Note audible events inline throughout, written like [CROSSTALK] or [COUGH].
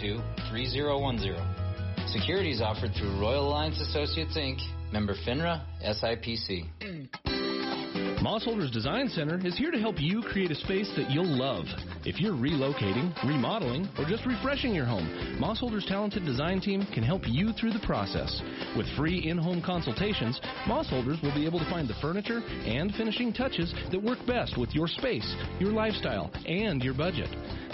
412-3010. Securities offered through Royal Alliance Associates Inc., member FINRA, SIPC. Mm. Moss Holders Design Center is here to help you create a space that you'll love. If you're relocating, remodeling, or just refreshing your home, Moss Holders' talented design team can help you through the process. With free in-home consultations, Moss Holders will be able to find the furniture and finishing touches that work best with your space, your lifestyle, and your budget.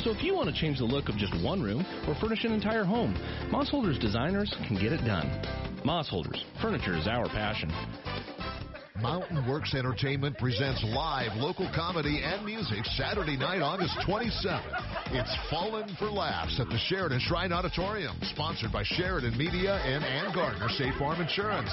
So if you want to change the look of just one room or furnish an entire home, Moss Holders designers can get it done. Moss Holders, furniture is our passion. Mountain Works Entertainment presents live local comedy and music Saturday night, August 27th. It's Fallen for Laughs at the Sheridan Shrine Auditorium, sponsored by Sheridan Media and Ann Gardner State Farm Insurance.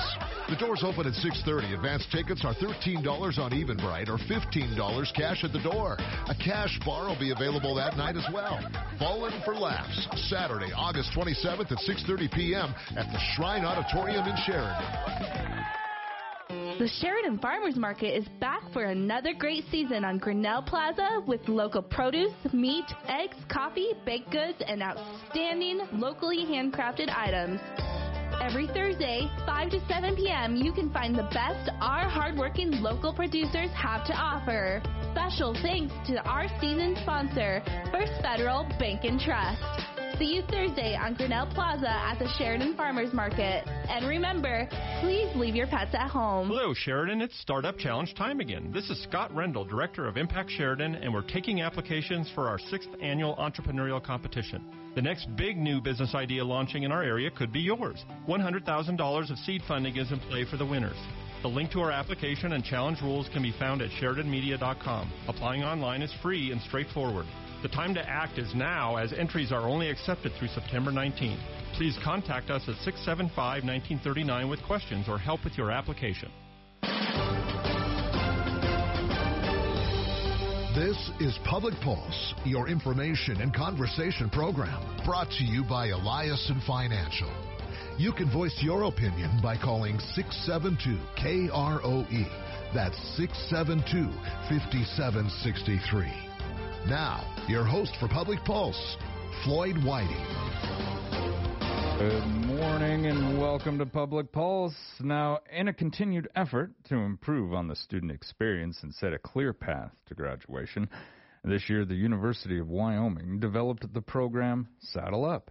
The doors open at 6:30. Advanced tickets are $13 on Eventbrite or $15 cash at the door. A cash bar will be available that night as well. Fallen for Laughs, Saturday, August 27th at 6:30 p.m. at the Shrine Auditorium in Sheridan. The Sheridan Farmers Market is back for another great season on Grinnell Plaza with local produce, meat, eggs, coffee, baked goods, and outstanding locally handcrafted items. Every Thursday, 5 to 7 p.m., you can find the best our hardworking local producers have to offer. Special thanks to our season sponsor, First Federal Bank and Trust. See you Thursday on Grinnell Plaza at the Sheridan Farmers Market. And remember, please leave your pets at home. Hello, Sheridan. It's Startup Challenge time again. This is Scott Rendell, Director of Impact Sheridan, and we're taking applications for our sixth annual entrepreneurial competition. The next big new business idea launching in our area could be yours. $100,000 of seed funding is in play for the winners. The link to our application and challenge rules can be found at SheridanMedia.com. Applying online is free and straightforward. The time to act is now as entries are only accepted through September 19th. Please contact us at 675 1939 with questions or help with your application. This is Public Pulse, your information and conversation program, brought to you by Elias and Financial. You can voice your opinion by calling 672 KROE. That's 672 5763. Now, your host for Public Pulse, Floyd Whiting. Good morning and welcome to Public Pulse. Now, in a continued effort to improve on the student experience and set a clear path to graduation, this year the University of Wyoming developed the program Saddle Up.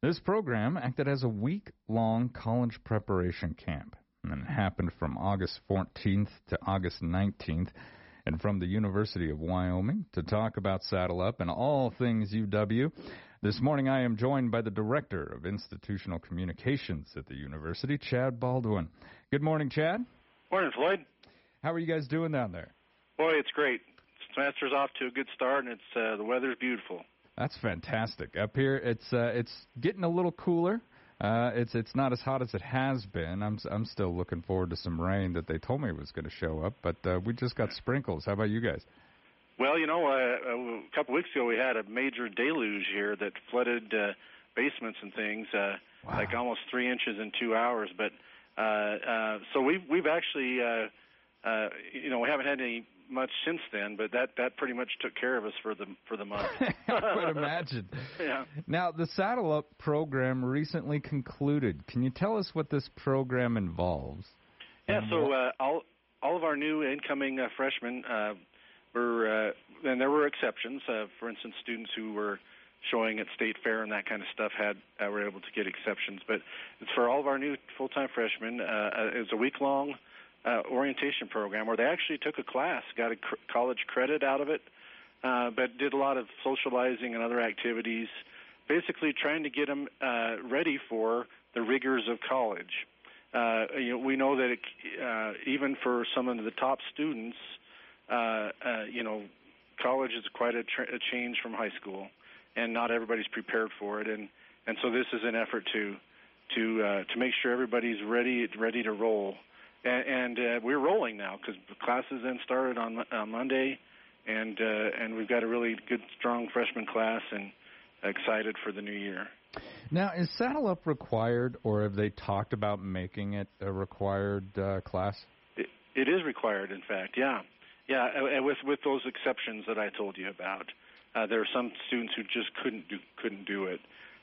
This program acted as a week long college preparation camp and happened from August 14th to August 19th. And from the University of Wyoming to talk about Saddle Up and all things UW, this morning I am joined by the Director of Institutional Communications at the University, Chad Baldwin. Good morning, Chad. Morning, Floyd. How are you guys doing down there? Boy, it's great. Semester's off to a good start, and it's uh, the weather's beautiful. That's fantastic. Up here, it's uh, it's getting a little cooler. Uh, it's it's not as hot as it has been. I'm I'm still looking forward to some rain that they told me was going to show up, but uh, we just got sprinkles. How about you guys? Well, you know, uh, a couple weeks ago we had a major deluge here that flooded uh, basements and things, uh, wow. like almost three inches in two hours. But uh, uh, so we've we've actually, uh, uh, you know, we haven't had any much since then, but that that pretty much took care of us for the for the month. [LAUGHS] I would imagine. [LAUGHS] yeah. Now, the Saddle Up program recently concluded. Can you tell us what this program involves? Yeah. So uh, all all of our new incoming uh, freshmen uh, were, uh, and there were exceptions. Uh, for instance, students who were showing at state fair and that kind of stuff had uh, were able to get exceptions. But it's for all of our new full time freshmen. Uh, uh it was a week long uh, orientation program where they actually took a class, got a cr- college credit out of it, uh, but did a lot of socializing and other activities, basically trying to get them uh, ready for the rigors of college. Uh, you know, we know that it, uh, even for some of the top students, uh, uh, you know, college is quite a, tra- a change from high school, and not everybody's prepared for it. And and so this is an effort to to uh, to make sure everybody's ready ready to roll and, and uh, we're rolling now because the classes then started on on Monday, and uh, and we've got a really good, strong freshman class, and excited for the new year. Now, is Saddle Up required, or have they talked about making it a required uh, class? It, it is required, in fact. Yeah, yeah, and with with those exceptions that I told you about. Uh, there are some students who just couldn't do couldn't do it.